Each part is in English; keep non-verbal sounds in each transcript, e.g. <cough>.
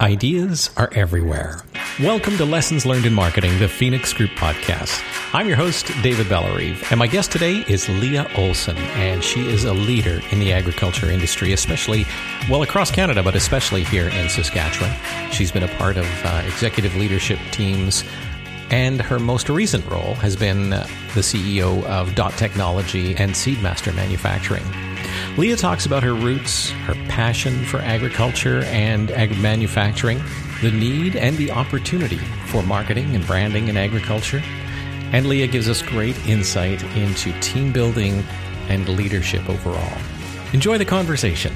Ideas are everywhere. Welcome to Lessons Learned in Marketing, the Phoenix Group podcast. I'm your host, David Bellarive, and my guest today is Leah Olson, and she is a leader in the agriculture industry, especially, well, across Canada, but especially here in Saskatchewan. She's been a part of uh, executive leadership teams, and her most recent role has been the CEO of Dot Technology and Seedmaster Manufacturing. Leah talks about her roots, her passion for agriculture and ag manufacturing, the need and the opportunity for marketing and branding in agriculture. And Leah gives us great insight into team building and leadership overall. Enjoy the conversation.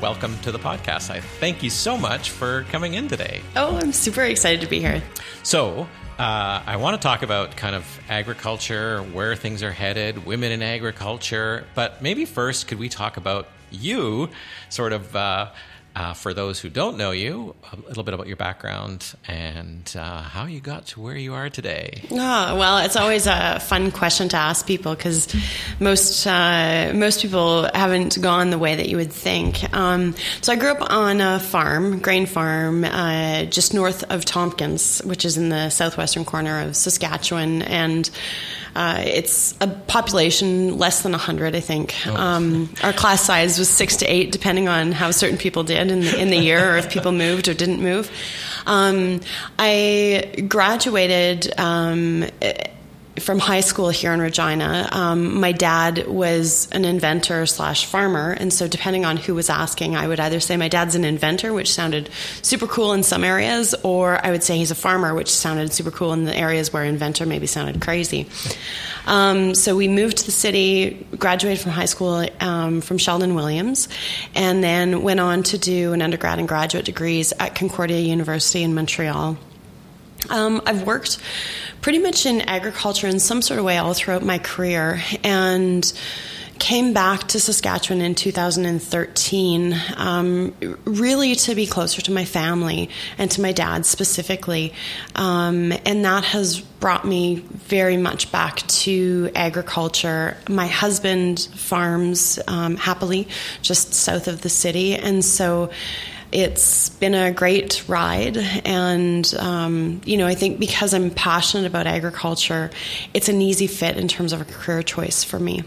Welcome to the podcast. I thank you so much for coming in today. Oh, I'm super excited to be here. So, uh, I want to talk about kind of agriculture, where things are headed, women in agriculture. But maybe first, could we talk about you, sort of uh, uh, for those who don't know you, a little bit about your background and uh, how you got to where you are today. Oh, well, it's always a fun question to ask people because most uh, most people haven't gone the way that you would think. Um, so I grew up on a farm, grain farm, uh, just north of Tompkins, which is in the southwestern corner of Saskatchewan, and uh, it's a population less than 100, I think. Oh. Um, our class size was six to eight, depending on how certain people did in the, in the year or if people moved or didn't move. Um, I graduated. Um, from high school here in Regina. Um, my dad was an inventor slash farmer, and so depending on who was asking, I would either say my dad's an inventor, which sounded super cool in some areas, or I would say he's a farmer, which sounded super cool in the areas where inventor maybe sounded crazy. Um, so we moved to the city, graduated from high school um, from Sheldon Williams, and then went on to do an undergrad and graduate degrees at Concordia University in Montreal. Um, I've worked pretty much in agriculture in some sort of way all throughout my career and came back to Saskatchewan in 2013, um, really to be closer to my family and to my dad specifically. Um, and that has brought me very much back to agriculture. My husband farms um, happily just south of the city. And so it's been a great ride, and um, you know, I think because I'm passionate about agriculture, it's an easy fit in terms of a career choice for me.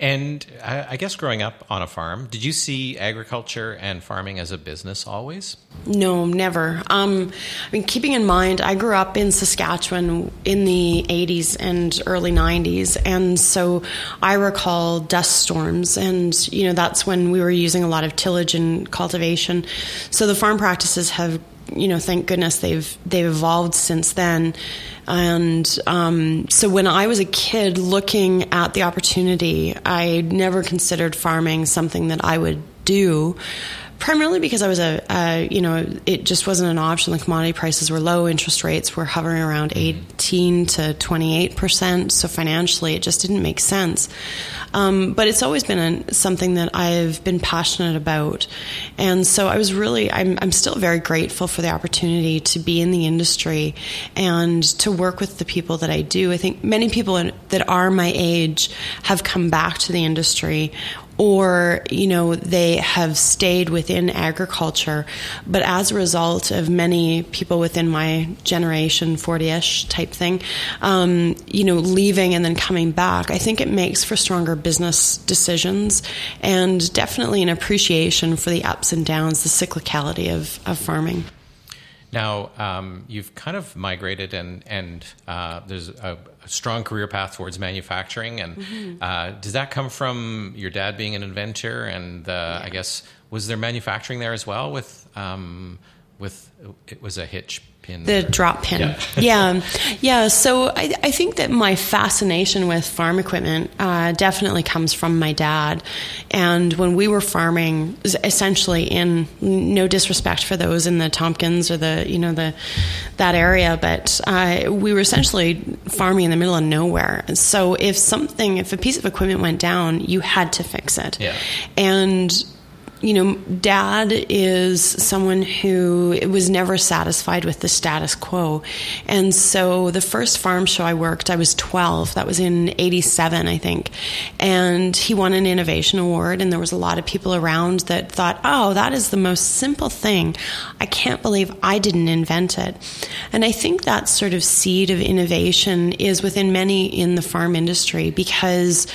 And I, guess growing up on a farm, did you see agriculture and farming as a business always? No, never. Um, I mean, keeping in mind, I grew up in Saskatchewan in the 80s and early 90s, and so I recall dust storms, and you know that's when we were using a lot of tillage and cultivation. So the farm practices have you know, thank goodness they've they've evolved since then. And um, so when I was a kid looking at the opportunity, I never considered farming something that I would do primarily because I was a, a, you know, it just wasn't an option. The commodity prices were low, interest rates were hovering around 18 to 28 percent. So financially, it just didn't make sense. Um, but it's always been a, something that I've been passionate about, and so I was really, I'm, I'm still very grateful for the opportunity to be in the industry and to work with the people that I do. I think many people that are my age have come back to the industry or you know they have stayed within agriculture. But as a result of many people within my generation 40ish type thing um, you know leaving and then coming back i think it makes for stronger business decisions and definitely an appreciation for the ups and downs the cyclicality of, of farming. Now, um, you've kind of migrated, and and uh, there's a, a, strong career path towards manufacturing. And mm-hmm. uh, does that come from your dad being an inventor? And uh, yeah. I guess was there manufacturing there as well? With um, with it was a hitch pin. The drop pin. Yeah. <laughs> yeah. yeah. So I, I, think that my fascination with farm equipment uh, definitely comes from my dad. And when we were farming, essentially in no disrespect for those in the Tompkins or the, you know, the, that area, but uh, we were essentially farming in the middle of nowhere. So if something, if a piece of equipment went down, you had to fix it. Yeah. And you know, dad is someone who was never satisfied with the status quo. And so the first farm show I worked, I was 12. That was in 87, I think. And he won an innovation award. And there was a lot of people around that thought, oh, that is the most simple thing. I can't believe I didn't invent it. And I think that sort of seed of innovation is within many in the farm industry because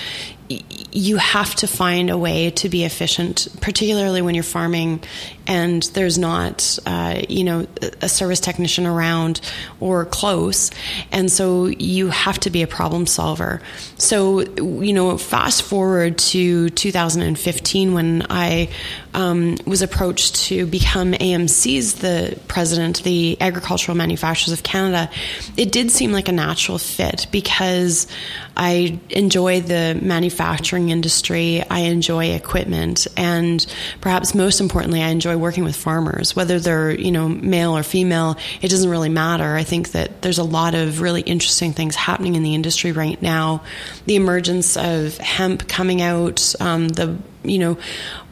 you have to find a way to be efficient, particularly when you're farming and there's not, uh, you know, a service technician around or close. And so you have to be a problem solver. So, you know, fast forward to 2015 when I um, was approached to become AMC's the president, the Agricultural Manufacturers of Canada, it did seem like a natural fit because I enjoy the manufacturing industry, I enjoy equipment, and perhaps most importantly, I enjoy working with farmers, whether they're you know male or female. It doesn't really matter. I think that there's a lot of really interesting things happening in the industry right now. The emergence of hemp coming out, um, the you know,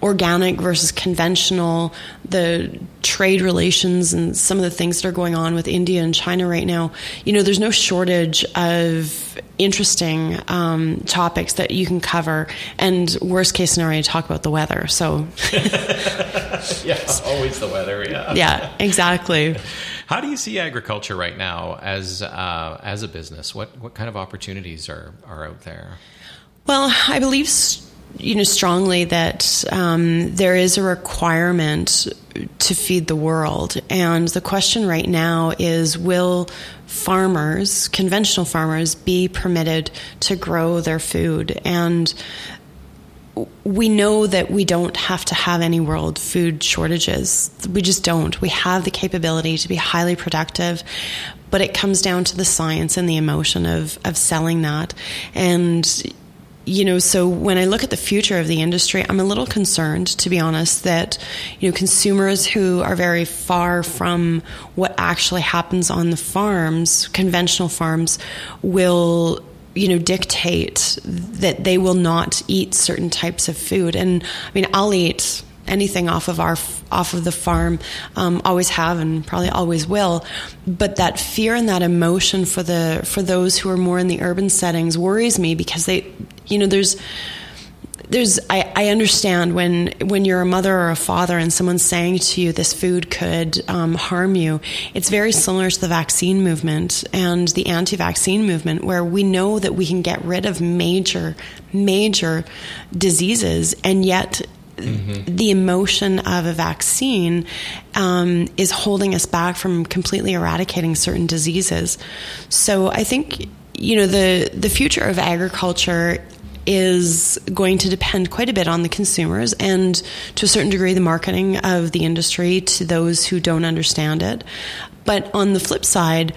organic versus conventional, the trade relations and some of the things that are going on with India and China right now, you know, there's no shortage of interesting um, topics that you can cover. And worst case scenario, talk about the weather. So, <laughs> yes, always the weather. Yeah. Yeah, exactly. How do you see agriculture right now as uh, as a business? What what kind of opportunities are are out there? Well, I believe you know strongly that um, there is a requirement to feed the world, and the question right now is: Will farmers, conventional farmers, be permitted to grow their food? And we know that we don't have to have any world food shortages. We just don't. We have the capability to be highly productive, but it comes down to the science and the emotion of, of selling that. And you know, so when I look at the future of the industry, I'm a little concerned, to be honest, that, you know, consumers who are very far from what actually happens on the farms, conventional farms, will you know dictate that they will not eat certain types of food. And i mean i'll eat anything off of our off of the farm um, always have and probably always will. But that fear and that emotion for the for those who are more in the urban settings worries me because they you know there's there's I, I, understand when when you're a mother or a father and someone's saying to you this food could um, harm you it's very similar to the vaccine movement and the anti-vaccine movement where we know that we can get rid of major major diseases and yet Mm-hmm. the emotion of a vaccine um, is holding us back from completely eradicating certain diseases. So I think you know the the future of agriculture is going to depend quite a bit on the consumers and to a certain degree the marketing of the industry to those who don't understand it. But on the flip side,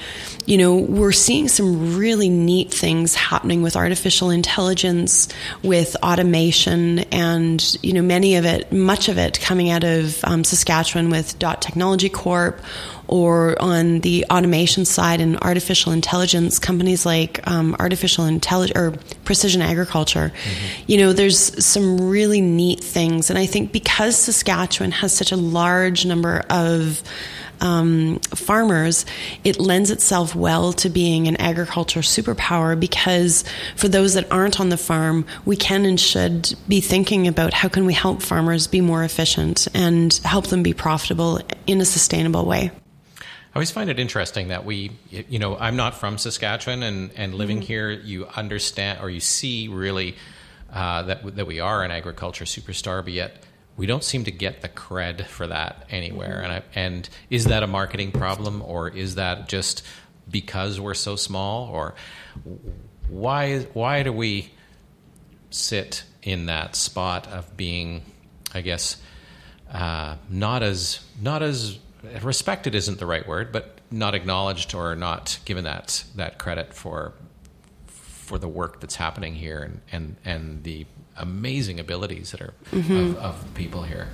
you know, we're seeing some really neat things happening with artificial intelligence, with automation, and, you know, many of it, much of it coming out of um, Saskatchewan with Dot Technology Corp or on the automation side and artificial intelligence, companies like um, artificial intelligence or precision agriculture. Mm-hmm. You know, there's some really neat things. And I think because Saskatchewan has such a large number of um, farmers, it lends itself well to being an agriculture superpower because for those that aren't on the farm, we can and should be thinking about how can we help farmers be more efficient and help them be profitable in a sustainable way. I always find it interesting that we, you know, I'm not from Saskatchewan, and, and living mm-hmm. here, you understand or you see really uh, that that we are an agriculture superstar, but yet we don't seem to get the cred for that anywhere. And I, and is that a marketing problem, or is that just because we're so small, or why why do we sit in that spot of being, I guess, uh, not as not as respected isn't the right word, but not acknowledged or not given that that credit for for the work that's happening here and and, and the amazing abilities that are mm-hmm. of, of people here.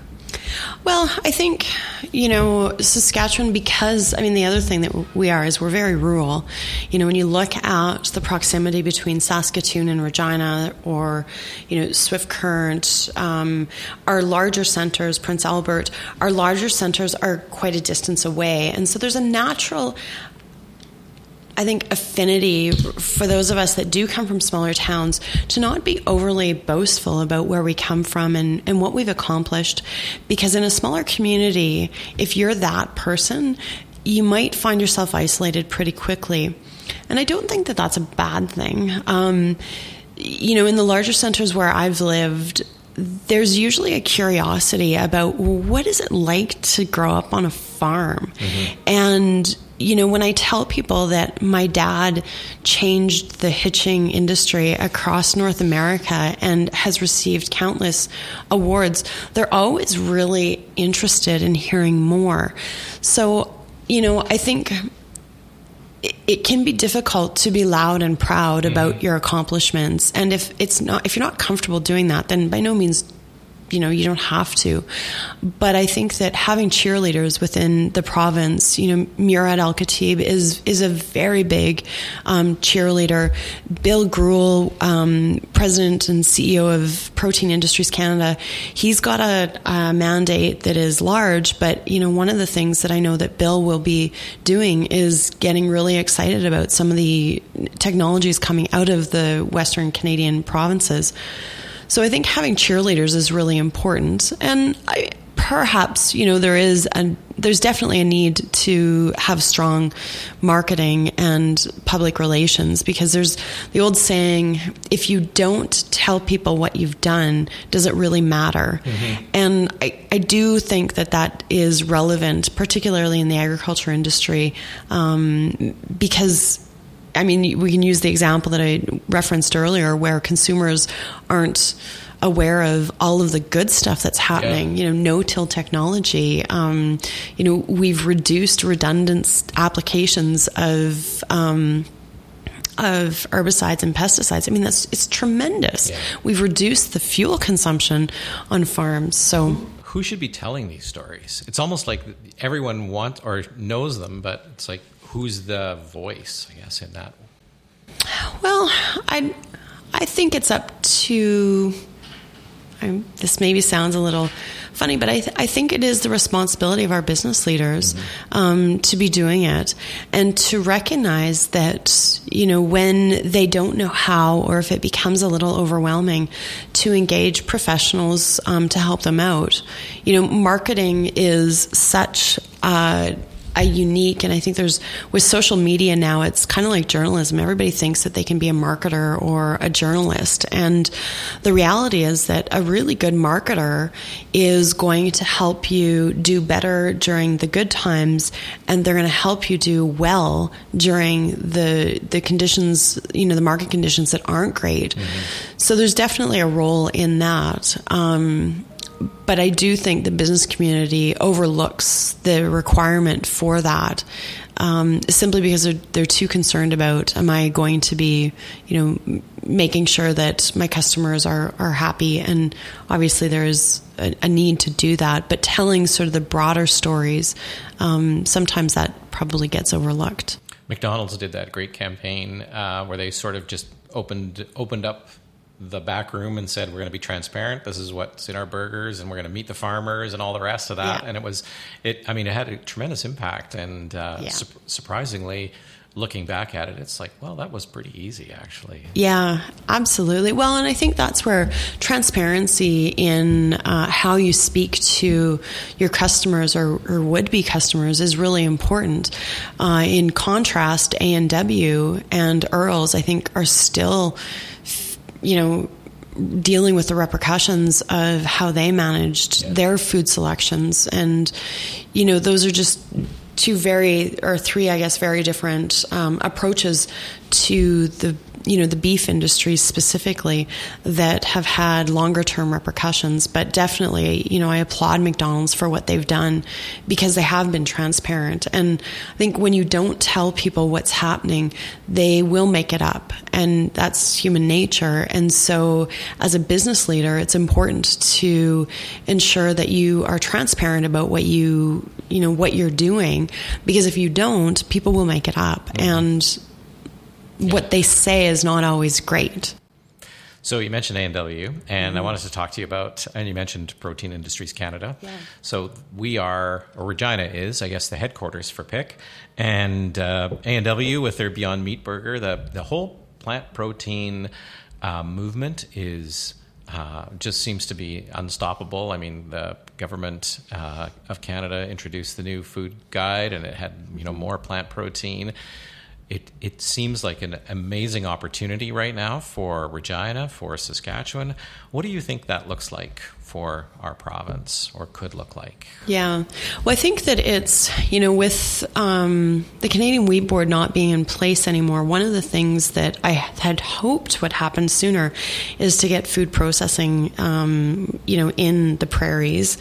Well, I think, you know, Saskatchewan, because, I mean, the other thing that we are is we're very rural. You know, when you look at the proximity between Saskatoon and Regina or, you know, Swift Current, um, our larger centers, Prince Albert, our larger centers are quite a distance away. And so there's a natural I think, affinity for those of us that do come from smaller towns to not be overly boastful about where we come from and, and what we've accomplished. Because in a smaller community, if you're that person, you might find yourself isolated pretty quickly. And I don't think that that's a bad thing. Um, you know, in the larger centers where I've lived, there's usually a curiosity about what is it like to grow up on a farm mm-hmm. and you know, when I tell people that my dad changed the hitching industry across North America and has received countless awards, they're always really interested in hearing more. So, you know, I think it, can be difficult to be loud and proud about mm-hmm. your accomplishments and if it's not if you're not comfortable doing that then by no means you know you don't have to. But i think that having cheerleaders within the province you know Murad Al-Katib is is a very big um, cheerleader. Bill Greuel, um, president and ceo of protein industries canada he's got a, a, mandate that is large but you know one of the things that i know that bill will be doing is getting really excited about some of the technologies coming out of the western canadian provinces so I think having cheerleaders is really important. And I, perhaps you know there is a there's definitely a need to have strong marketing and public relations because there's the old saying if you don't tell people what you've done does it really matter mm-hmm. and I, I do think that that is relevant particularly in the agriculture industry um, because I mean, we can use the example that I referenced earlier where consumers aren't aware of all of the good stuff that's happening. Yeah. You know, no-till technology. Um, you know, we've reduced redundant applications of. Um, of herbicides and pesticides. I mean, that's it's tremendous. Yeah. We've reduced the fuel consumption on farms. So, who should be telling these stories? It's almost like everyone wants or knows them, but it's like who's the voice, I guess, in that? Well, I I think it's up to. I'm, this maybe sounds a little funny, but I, th- I think it is the responsibility of our business leaders mm-hmm. um, to be doing it and to recognize that, you know, when they don't know how or if it becomes a little overwhelming, to engage professionals um, to help them out. You know, marketing is such a a unique and I think there's with social media now it's kind of like journalism. Everybody thinks that they can be a marketer or a journalist. And the reality is that a really good marketer is going to help you do better during the good times and they're going to help you do well during the the conditions you know the market conditions that aren't great. Mm-hmm. so there's definitely a role in that. Um, but I do think the business community overlooks the requirement for that um, simply because they're, they're too concerned about am I going to be, you know, making sure that my customers are, are happy. And obviously, there is a, a need to do that. But telling sort of the broader stories, um, sometimes that probably gets overlooked. McDonald's did that great campaign uh, where they sort of just opened opened up the back room and said, "We're going to be transparent. This is what's in our burgers, and we're going to meet the farmers and all the rest of that." Yeah. And it was, it. I mean, it had a tremendous impact, and uh, yeah. su- surprisingly, looking back at it, it's like, well, that was pretty easy, actually. Yeah, absolutely. Well, and I think that's where transparency in uh, how you speak to your customers or, or would be customers is really important. Uh, in contrast, A and W and Earls, I think, are still you know, dealing with the repercussions of how they managed yeah. their food selections. And, you know, those are just two very, or three, I guess, very different um, approaches to the you know the beef industry specifically that have had longer term repercussions but definitely you know I applaud McDonald's for what they've done because they have been transparent. And I think when you don't tell people what's happening they will make it up. And that's human nature. And so as a business leader it's important to ensure that you are transparent about what you you know what you're doing because if you don't people will make it up. Mm-hmm. and what they say is not always great. So you mentioned A&W, and mm-hmm. I wanted to talk to you about, and you mentioned Protein Industries Canada. Yeah. So we are, or Regina is, I guess, the headquarters for PIC, and uh, A&W with their Beyond Meat Burger, the the whole plant protein uh, movement is. Uh, just seems to be unstoppable. I mean, the government uh, of Canada introduced the new food guide, and it had you know more plant protein it, it seems like an amazing opportunity right now for Regina, for Saskatchewan. What do you think that looks like for our province or could look like? Yeah. Well, I think that it's, you know, with um, the Canadian Wheat Board not being in place anymore, one of the things that I had hoped would happen sooner is to get food processing, um, you know, in the prairies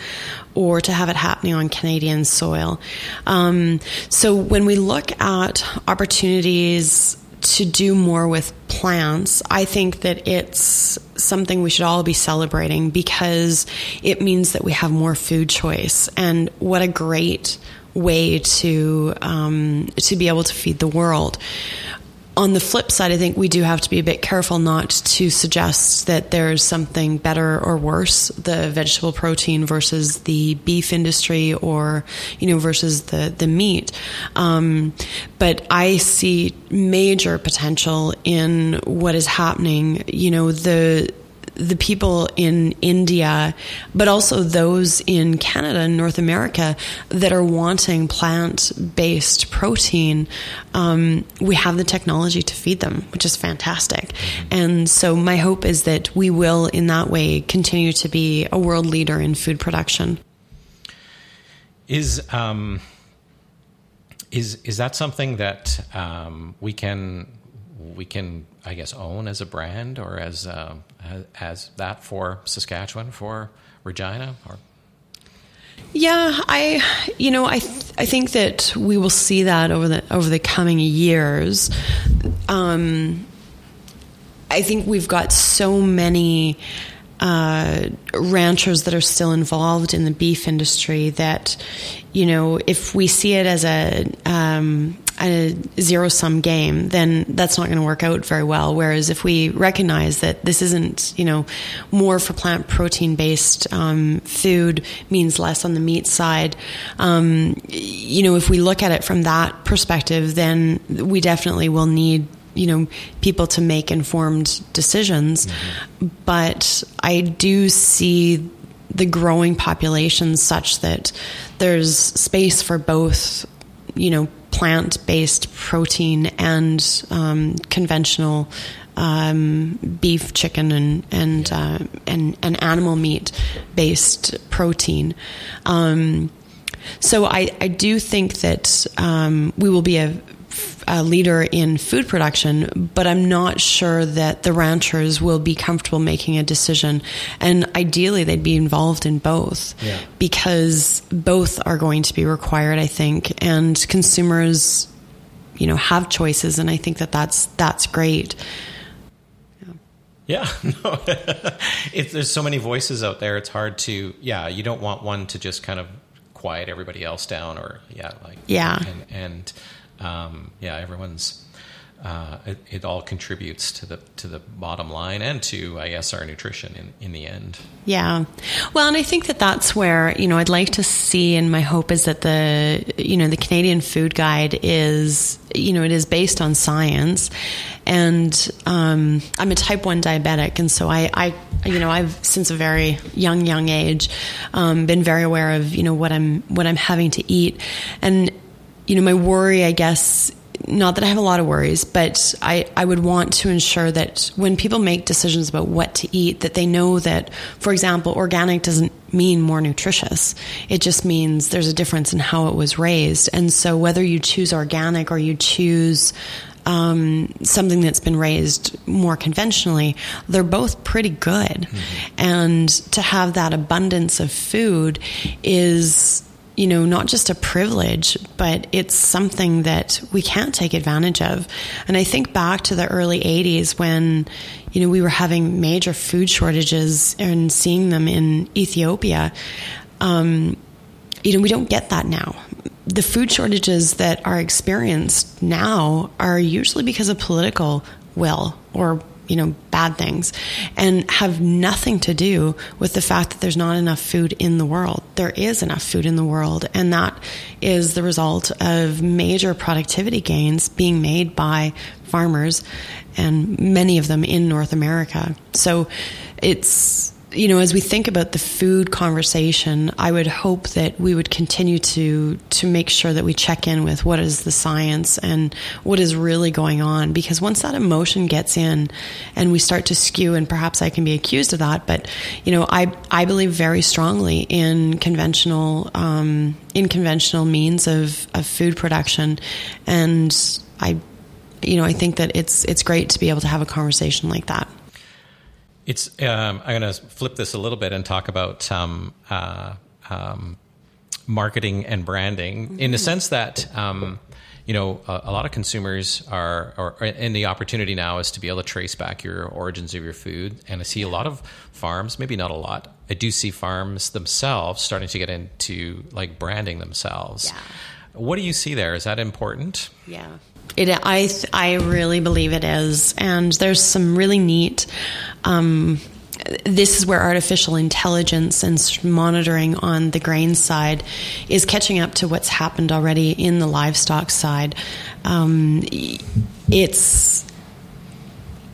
or to have it happening on Canadian soil. Um, so when we look at opportunities to do more with plants, I think that it's something we should all be celebrating because it means that we have more food choice. And what a great way to um, to be able to feed the world on the flip side, I think we do have to be a bit careful not to suggest that there's something better or worse, the vegetable protein versus the beef industry or, you know, versus the, the meat. Um, but I see major potential in what is happening. You know, the, the people in India, but also those in Canada and North America that are wanting plant based protein, um, we have the technology to feed them, which is fantastic. And so, my hope is that we will, in that way, continue to be a world leader in food production. Is um, is is that something that um, we can we can, I guess, own as a brand or as uh, as that for Saskatchewan for Regina or. Yeah, I, you know, I, th- I think that we will see that over the over the coming years. Um, I think we've got so many uh, ranchers that are still involved in the beef industry that, you know, if we see it as a um, a zero sum game, then that's not going to work out very well. Whereas if we recognize that this isn't, you know, more for plant protein based um, food means less on the meat side, um, you know, if we look at it from that perspective, then we definitely will need you know people to make informed decisions mm-hmm. but i do see the growing population such that there's space for both you know plant-based protein and um, conventional um, beef, chicken, and and, uh, and and animal meat based protein. Um, so I, I do think that um, we will be a a leader in food production, but I'm not sure that the ranchers will be comfortable making a decision. And ideally, they'd be involved in both yeah. because both are going to be required, I think. And consumers, you know, have choices, and I think that that's that's great. Yeah, <laughs> no. <laughs> there's so many voices out there. It's hard to, yeah, you don't want one to just kind of quiet everybody else down, or yeah, like yeah, and, and um, yeah, everyone's uh, it, it, all contributes to the to the bottom line and to I guess our nutrition in, in the end. Yeah, well, and I think that that's where you know I'd like to see, and my hope is that the you know the Canadian Food Guide is you know it is based on science, and um, I'm a type one diabetic, and so I, I you know I've since a very young young age um, been very aware of you know what I'm what I'm having to eat, and you know, my worry, I guess, not that I have a lot of worries, but I, I would want to ensure that when people make decisions about what to eat, that they know that, for example, organic doesn't mean more nutritious. It just means there's a difference in how it was raised. And so whether you choose organic or you choose um, something that's been raised more conventionally, they're both pretty good. Mm-hmm. And to have that abundance of food is you know, not just a privilege, but it's something that we can't take advantage of. And I think back to the early 80s when, you know, we were having major food shortages and seeing them in Ethiopia. Um, you know, we don't get that now. The food shortages that are experienced now are usually because of political will or you know, bad things and have nothing to do with the fact that there's not enough food in the world. There is enough food in the world, and that is the result of major productivity gains being made by farmers and many of them in North America. So it's you know, as we think about the food conversation, I would hope that we would continue to to make sure that we check in with what is the science and what is really going on. Because once that emotion gets in, and we start to skew, and perhaps I can be accused of that, but you know, I I believe very strongly in conventional um, in conventional means of of food production, and I, you know, I think that it's it's great to be able to have a conversation like that. It's. Um, I'm going to flip this a little bit and talk about um, uh, um, marketing and branding mm-hmm. in the sense that. Um, you know, a, a, lot of consumers are, are, and the opportunity now is to be able to trace back your origins of your food. And I see a lot of farms, maybe not a lot. I do see farms themselves starting to get into like branding themselves. Yeah. What do you see there? Is that important? Yeah. It, I, I really believe it is. And there's some really neat, um, this is where artificial intelligence and monitoring on the grain side is catching up to what's happened already in the livestock side. Um, it's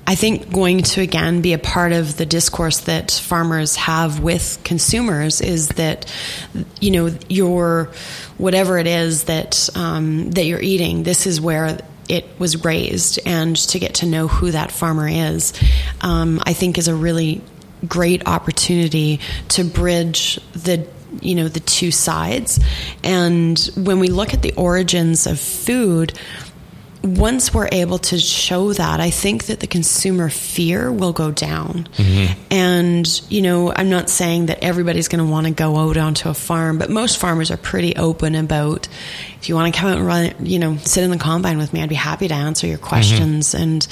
I think going to again be a part of the discourse that farmers have with consumers is that you know your whatever it is that um, that you're eating. This is where it was raised, and to get to know who that farmer is, um, I think is a really great opportunity to bridge the you know the two sides. And when we look at the origins of food once we're able to show that, I think that the consumer fear will go down. Mm-hmm. And, you know, I'm not saying that everybody's going to want to go out onto a farm, but most farmers are pretty open about if you want to come out and run, you know, sit in the combine with me, I'd be happy to answer your questions. Mm-hmm. And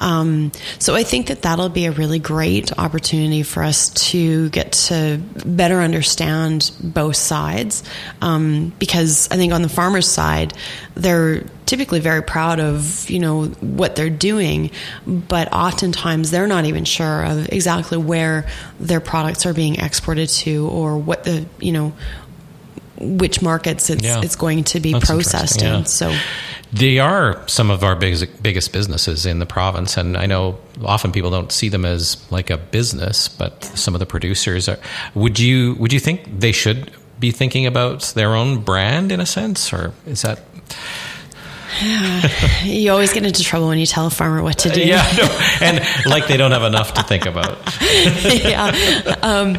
um, so I think that that'll be a really great opportunity for us to get to better understand both sides. Um, because I think on the farmer's side, they're typically very proud of you know what they're doing but oftentimes they're not even sure of exactly where their products are being exported to or what the you know which markets it's, yeah. it's going to be That's processed yeah. in so they are some of our biggest biggest businesses in the province, and I know often people don't see them as like a business, but some of the producers are. Would you would you think they should be thinking about their own brand in a sense, or is that? <sighs> you always get into trouble when you tell a farmer what to do. Uh, yeah, no, and like they don't have enough to think about. <laughs> yeah, um,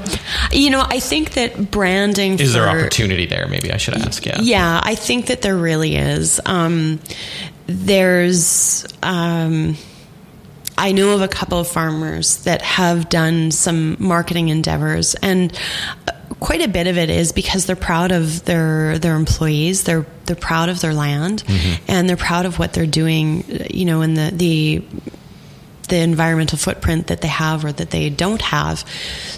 you know, I think that branding is for, there opportunity there. Maybe I should ask. Yeah, yeah, I think that there really is. Um, there's. Um, I know of a couple of farmers that have done some marketing endeavors, and quite a bit of it is because they're proud of their their employees. They're they're proud of their land, mm-hmm. and they're proud of what they're doing. You know, in the the the environmental footprint that they have or that they don't have.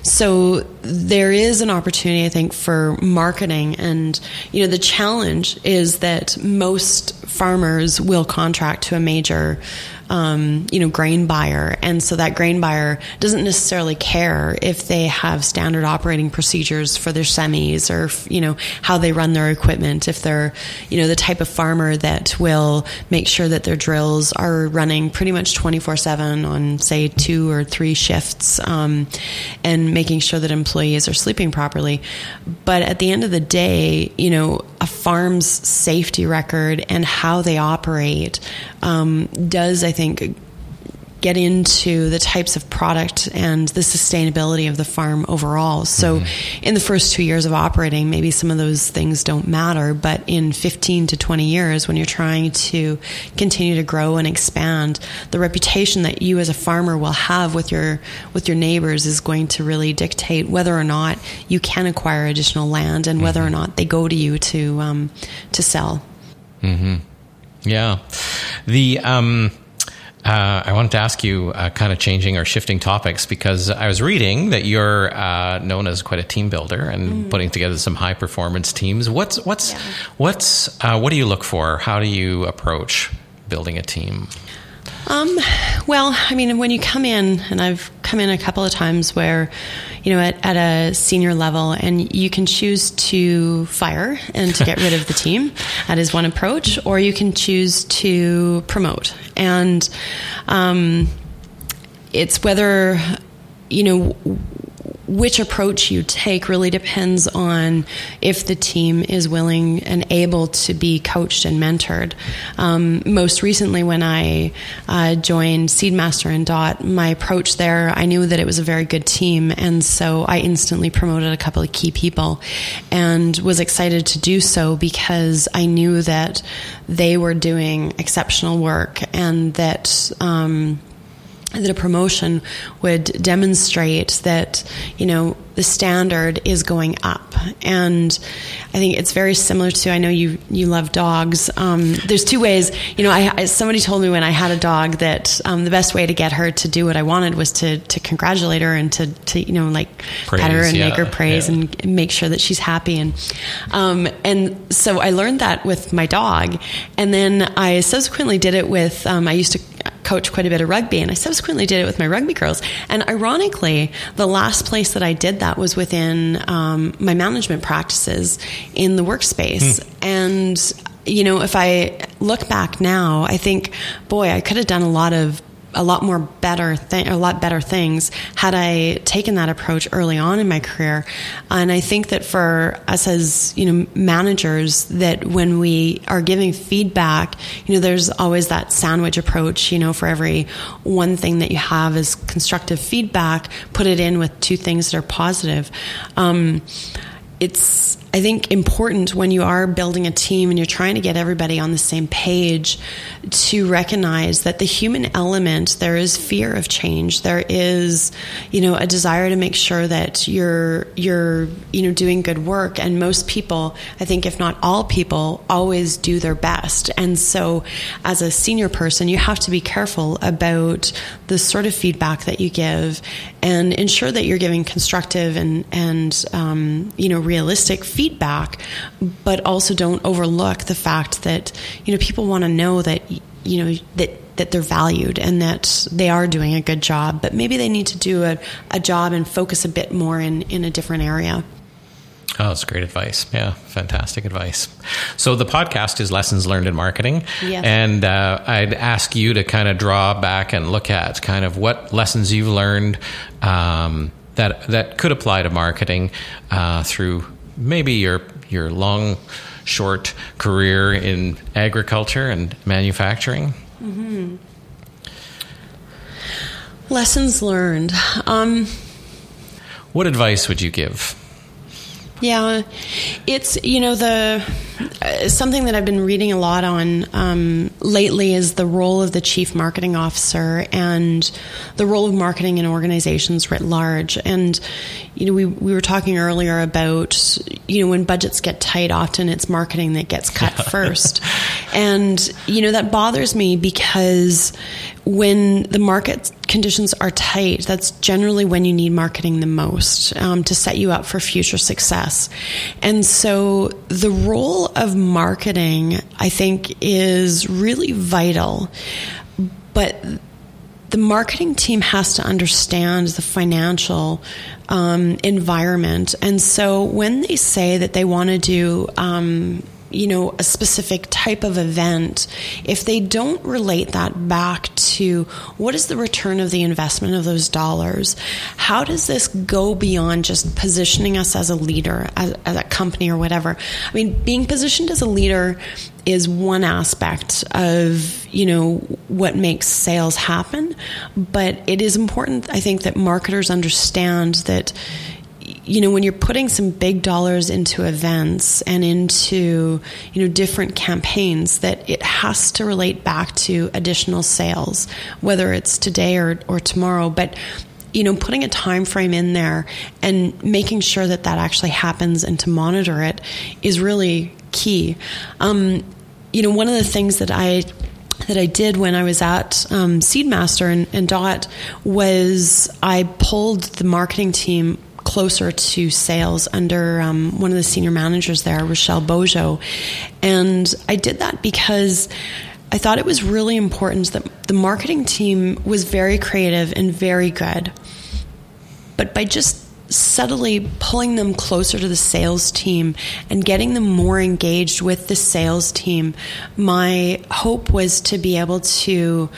So there is an opportunity, I think, for marketing. And, you know, the challenge is that most farmers will contract to a major um, you know, grain buyer. And so that grain buyer doesn't necessarily care if they have standard operating procedures for their semis or, you know, how they run their equipment. If they're, you know, the type of farmer that will make sure that their drills are running pretty much 24 7 on, say, two or three shifts um, and making sure that employees are sleeping properly. But at the end of the day, you know, farm's safety record and how they operate um, does, I think, get into the types of product and the sustainability of the farm overall. So, mm-hmm. in the first two years of operating, maybe some of those things don't matter, but in 15 to 20 years, when you're trying to continue to grow and expand, the reputation that you as a farmer will have with your with your neighbors is going to really dictate whether or not you can acquire additional land and whether mm-hmm. or not they go to you to um, to sell. Mm-hmm. Yeah, the. Um uh, I wanted to ask you, uh, kind of changing or shifting topics, because I was reading that you're uh, known as quite a team builder and mm. putting together some high performance teams. What's what's yeah. what's uh, what do you look for? How do you approach building a team? Um, well, I mean, when you come in, and I've come in a couple of times where, you know, at, at a senior level, and you can choose to fire and to get rid of the <laughs> team. That is one approach, or you can choose to promote. And um, it's whether, you know, which approach you take really depends on if the team is willing and able to be coached and mentored. Um, most recently, when I uh, joined Seedmaster and Dot, my approach there, I knew that it was a very good team, and so I instantly promoted a couple of key people and was excited to do so because I knew that they were doing exceptional work and that. Um, that a promotion would demonstrate that you know the standard is going up. And i think it's very similar to i know you you love dogs. Um, there's two ways. You know I, somebody told me when i had a dog that um, the best way to get her to do what i wanted was to to congratulate her and to to you know like praise, pet her and yeah, make her praise yeah. and make sure that she's happy. And um, and so i learned that with my dog. And then i subsequently did it with um, i used to coach quite a bit of rugby, and I subsequently did it with my rugby girls. And ironically, the last place that I did that was within um, my management practices in the workspace. Hmm. And you know, if I look back now, I think, boy, I could have done a lot of a lot more better thing, a lot better things had I taken that approach early on in my career. And I think that for us as you know managers, that when we are giving feedback, you know, there's always that sandwich approach. You know, for every one thing that you have is constructive feedback, put it in with two things that are positive. Um, it's I think important when you are building a team and you're trying to get everybody on the same page to recognize that the human element there is fear of change. There is you know a desire to make sure that you're you're you know doing good work. And most people I think if not all people always do their best. And so as a senior person you have to be careful about the sort of feedback that you give and ensure that you're giving constructive and and um, you know realistic feedback, but also don't overlook the fact that you know people want to know that you know that that they're valued and that they are doing a good job, but maybe they need to do a, a job and focus a bit more in, in a different area. Oh, that's great advice. Yeah, fantastic advice. So the podcast is Lessons Learned in Marketing. Yes. And uh, I'd ask you to kind of draw back and look at kind of what lessons you've learned um, that, that could apply to marketing uh, through maybe your, your long, short career in agriculture and manufacturing. Mm-hmm. Lessons learned. Um, what advice would you give? Yeah, it's you know the uh, something that I've been reading a lot on um, lately is the role of the chief marketing officer and the role of marketing in organizations writ large. And you know, we we were talking earlier about you know when budgets get tight, often it's marketing that gets cut <laughs> first, and you know that bothers me because when the market conditions are tight, that's generally when you need marketing the most um, to set you up for future success. And so the role of marketing, I think, is really vital. But the marketing team has to understand the financial um, environment. And so when they say that they want to do, um, you know a specific type of event if they don't relate that back to what is the return of the investment of those dollars how does this go beyond just positioning us as a leader as, as a company or whatever? I mean being positioned as a leader is one aspect of you know what makes sales happen but it is important i think that marketers understand that you know when you're putting some big dollars into events and into you know different campaigns that it has to relate back to additional sales whether it's today or, or tomorrow. But you know putting a time frame in there and making sure that that actually happens and to monitor it is really key. Um, you know, one of the things that I that I did when I was at um, Seedmaster and, and Dot was I pulled the marketing team closer to sales under um, one of the senior managers there, Rochelle Bojo. And I did that because I thought it was really important that the marketing team was very creative and very good. But by just subtly pulling them closer to the sales team and getting them more engaged with the sales team. My hope was to be able to,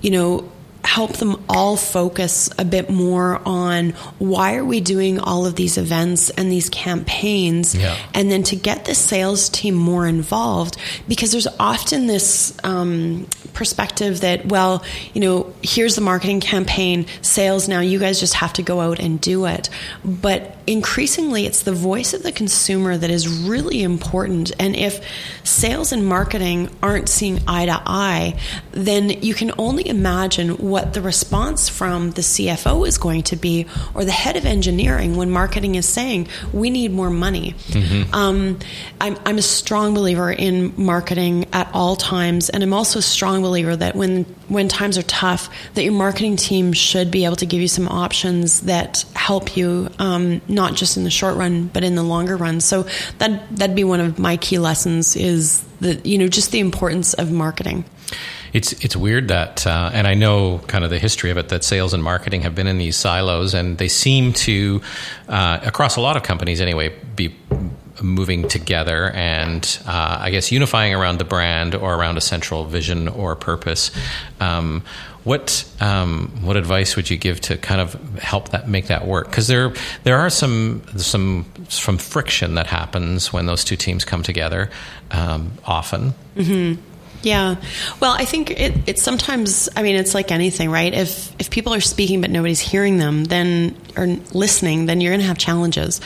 you know, help them all focus a bit more on why are we doing all of these events and these campaigns yeah. and then to get the sales team more involved because there's often this um, perspective that well you know here's the marketing campaign sales now you guys just have to go out and do it but increasingly it's the voice of the consumer that is really important and if sales and marketing aren't seeing eye to eye then you can only imagine what the response from the CFO is going to be or the head of engineering when marketing is saying we need more money mm-hmm. um, I'm, I'm a strong believer in marketing at all times and I'm also a strong believer that when when times are tough that your marketing team should be able to give you some options that help you um, not just in the short run, but in the longer run. So that that'd be one of my key lessons is that you know just the importance of marketing. It's it's weird that, uh, and I know kind of the history of it that sales and marketing have been in these silos, and they seem to uh, across a lot of companies anyway be moving together and uh, I guess unifying around the brand or around a central vision or purpose. Um, what um, what advice would you give to kind of help that make that work? Because there there are some some some friction that happens when those two teams come together um, often. Mm-hmm. Yeah. Well, I think it, it's sometimes, I mean, it's like anything, right? If, if people are speaking but nobody's hearing them, then, or listening, then you're going to have challenges.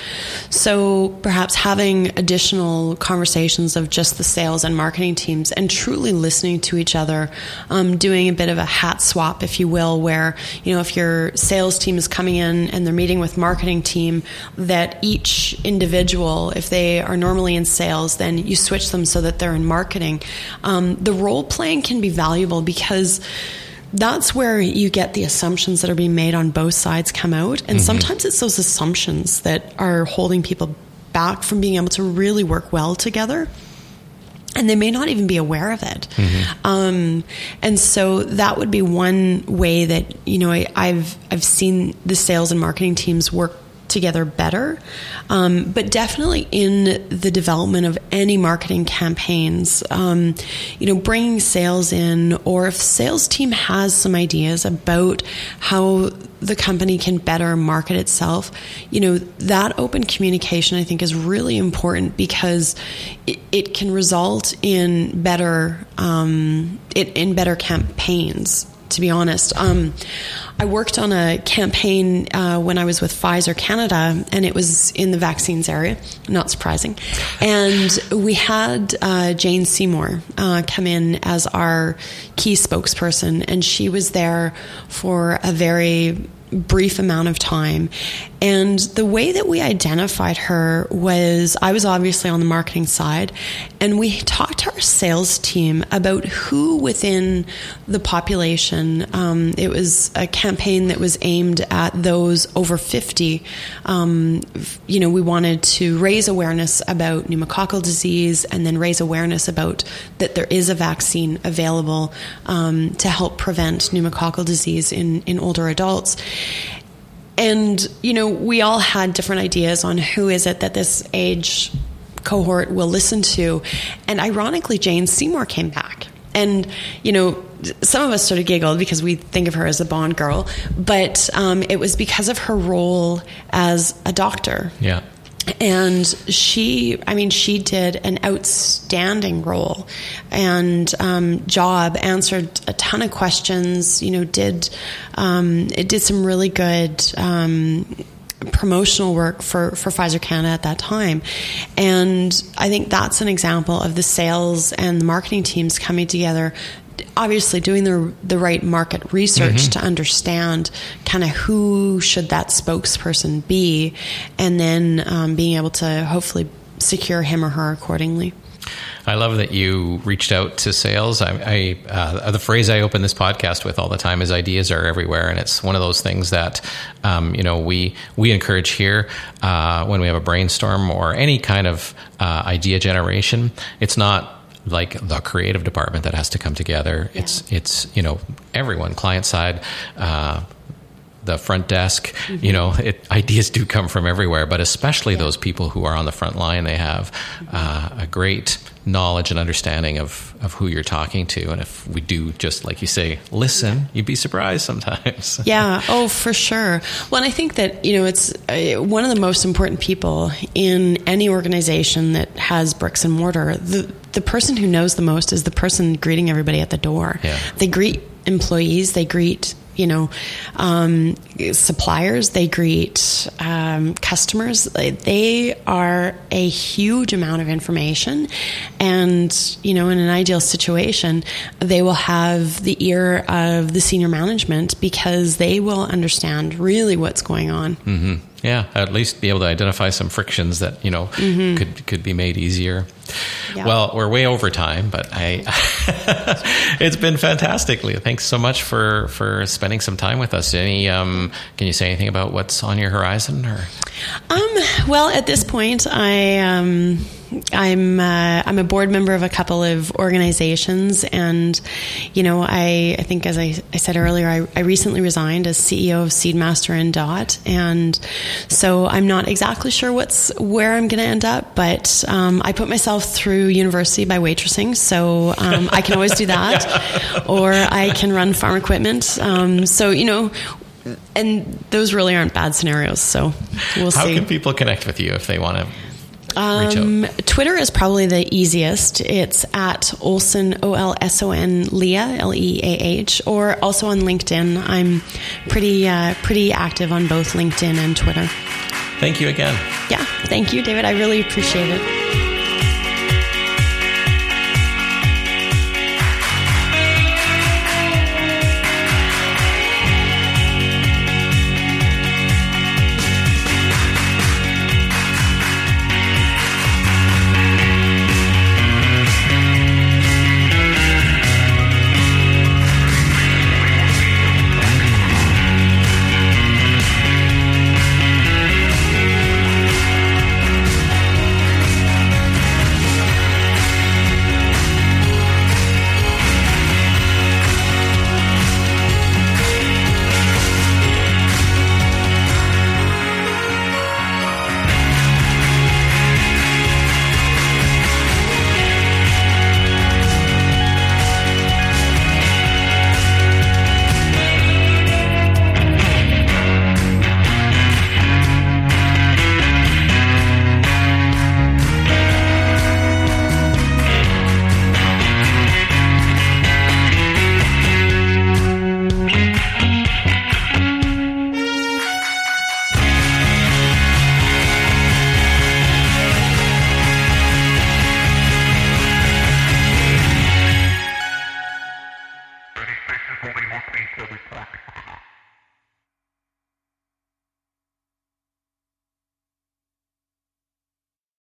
So perhaps having additional conversations of just the sales and marketing teams and truly listening to each other, um, doing a bit of a hat swap, if you will, where, you know, if your sales team is coming in and they're meeting with marketing team, that each individual, if they are normally in sales, then you switch them so that they're in marketing. Um, the role playing can be valuable because that's where you get the assumptions that are being made on both sides come out. And mm-hmm. sometimes it's those assumptions that are holding people back from being able to really work well together. And they may not even be aware of it. Mm-hmm. Um, and so that would be one way that, you know, I, I've, I've seen the sales and marketing teams work together better. Um, but definitely in the development of any marketing campaigns, um, you know, bringing sales in, or if sales team has some ideas about how the company can better market itself, you know, that open communication I think is really important because it, it can result in better um, it, in better campaigns. To be honest. Um, I worked on a campaign uh, when I was with Pfizer Canada, and it was in the vaccines area. Not surprising. And we had uh, Jane Seymour uh, come in as our key spokesperson, and she was there for a very brief amount of time. And the way that we identified her was I was obviously on the marketing side, and we talked to our sales team about who within the population, um, it was a campaign that was aimed at those over 50. Um, you know, we wanted to raise awareness about pneumococcal disease and then raise awareness about that there is a vaccine available um, to help prevent pneumococcal disease in, in older adults and you know we all had different ideas on who is it that this age cohort will listen to. And ironically, Jane Seymour came back. And, you know, some of us sort of giggled because we think of her as a Bond girl, but um, it was because of her role as a doctor. Yeah. And she, I mean, she did an outstanding role and um, job, answered a ton of questions, you know, did, um, it did some really good, um, promotional work for, for Pfizer Canada at that time. And I think that's an example of the sales and the marketing teams coming together obviously doing the the right market research mm-hmm. to understand kind of who should that spokesperson be, and then um, being able to hopefully secure him or her accordingly. I love that you reached out to sales. I, I uh, the phrase I open this podcast with all the time is "ideas are everywhere," and it's one of those things that um, you know we we encourage here uh, when we have a brainstorm or any kind of uh, idea generation. It's not like the creative department that has to come together. Yeah. It's it's you know everyone client side. Uh, the front desk, mm-hmm. you know, it, ideas do come from everywhere, but especially yeah. those people who are on the front line, they have mm-hmm. uh, a great knowledge and understanding of, of who you're talking to. And if we do just like you say, listen, you'd be surprised sometimes. <laughs> yeah. Oh, for sure. Well, and I think that, you know, it's uh, one of the most important people in any organization that has bricks and mortar. The, the person who knows the most is the person greeting everybody at the door. Yeah. They greet employees, they greet you know, um, suppliers, they greet um, customers. They are a huge amount of information. And, you know, in an ideal situation, they will have the ear of the senior management because they will understand really what's going on. Mm-hmm. Yeah, at least be able to identify some frictions that you know mm-hmm. could could be made easier. Yeah. Well, we're way over time, but I <laughs> it's been fantastic, Leah. Thanks so much for for spending some time with us. Any um, can you say anything about what's on your horizon? Or um, well, at this point, I um, I'm uh, I'm a board member of a couple of organizations, and you know I I think as I, I said earlier, I, I recently resigned as CEO of Seedmaster and Dot, and so I'm not exactly sure what's where I'm going to end up, but um, I put myself through university by waitressing, so um, I can always do that, <laughs> or I can run farm equipment. Um, so you know and those really aren't bad scenarios. So we'll How see. How can people connect with you if they want to um, Twitter is probably the easiest. It's at Olson, O L S O N, Leah, L E A H, or also on LinkedIn. I'm pretty, uh, pretty active on both LinkedIn and Twitter. Thank you again. Yeah, thank you, David. I really appreciate it.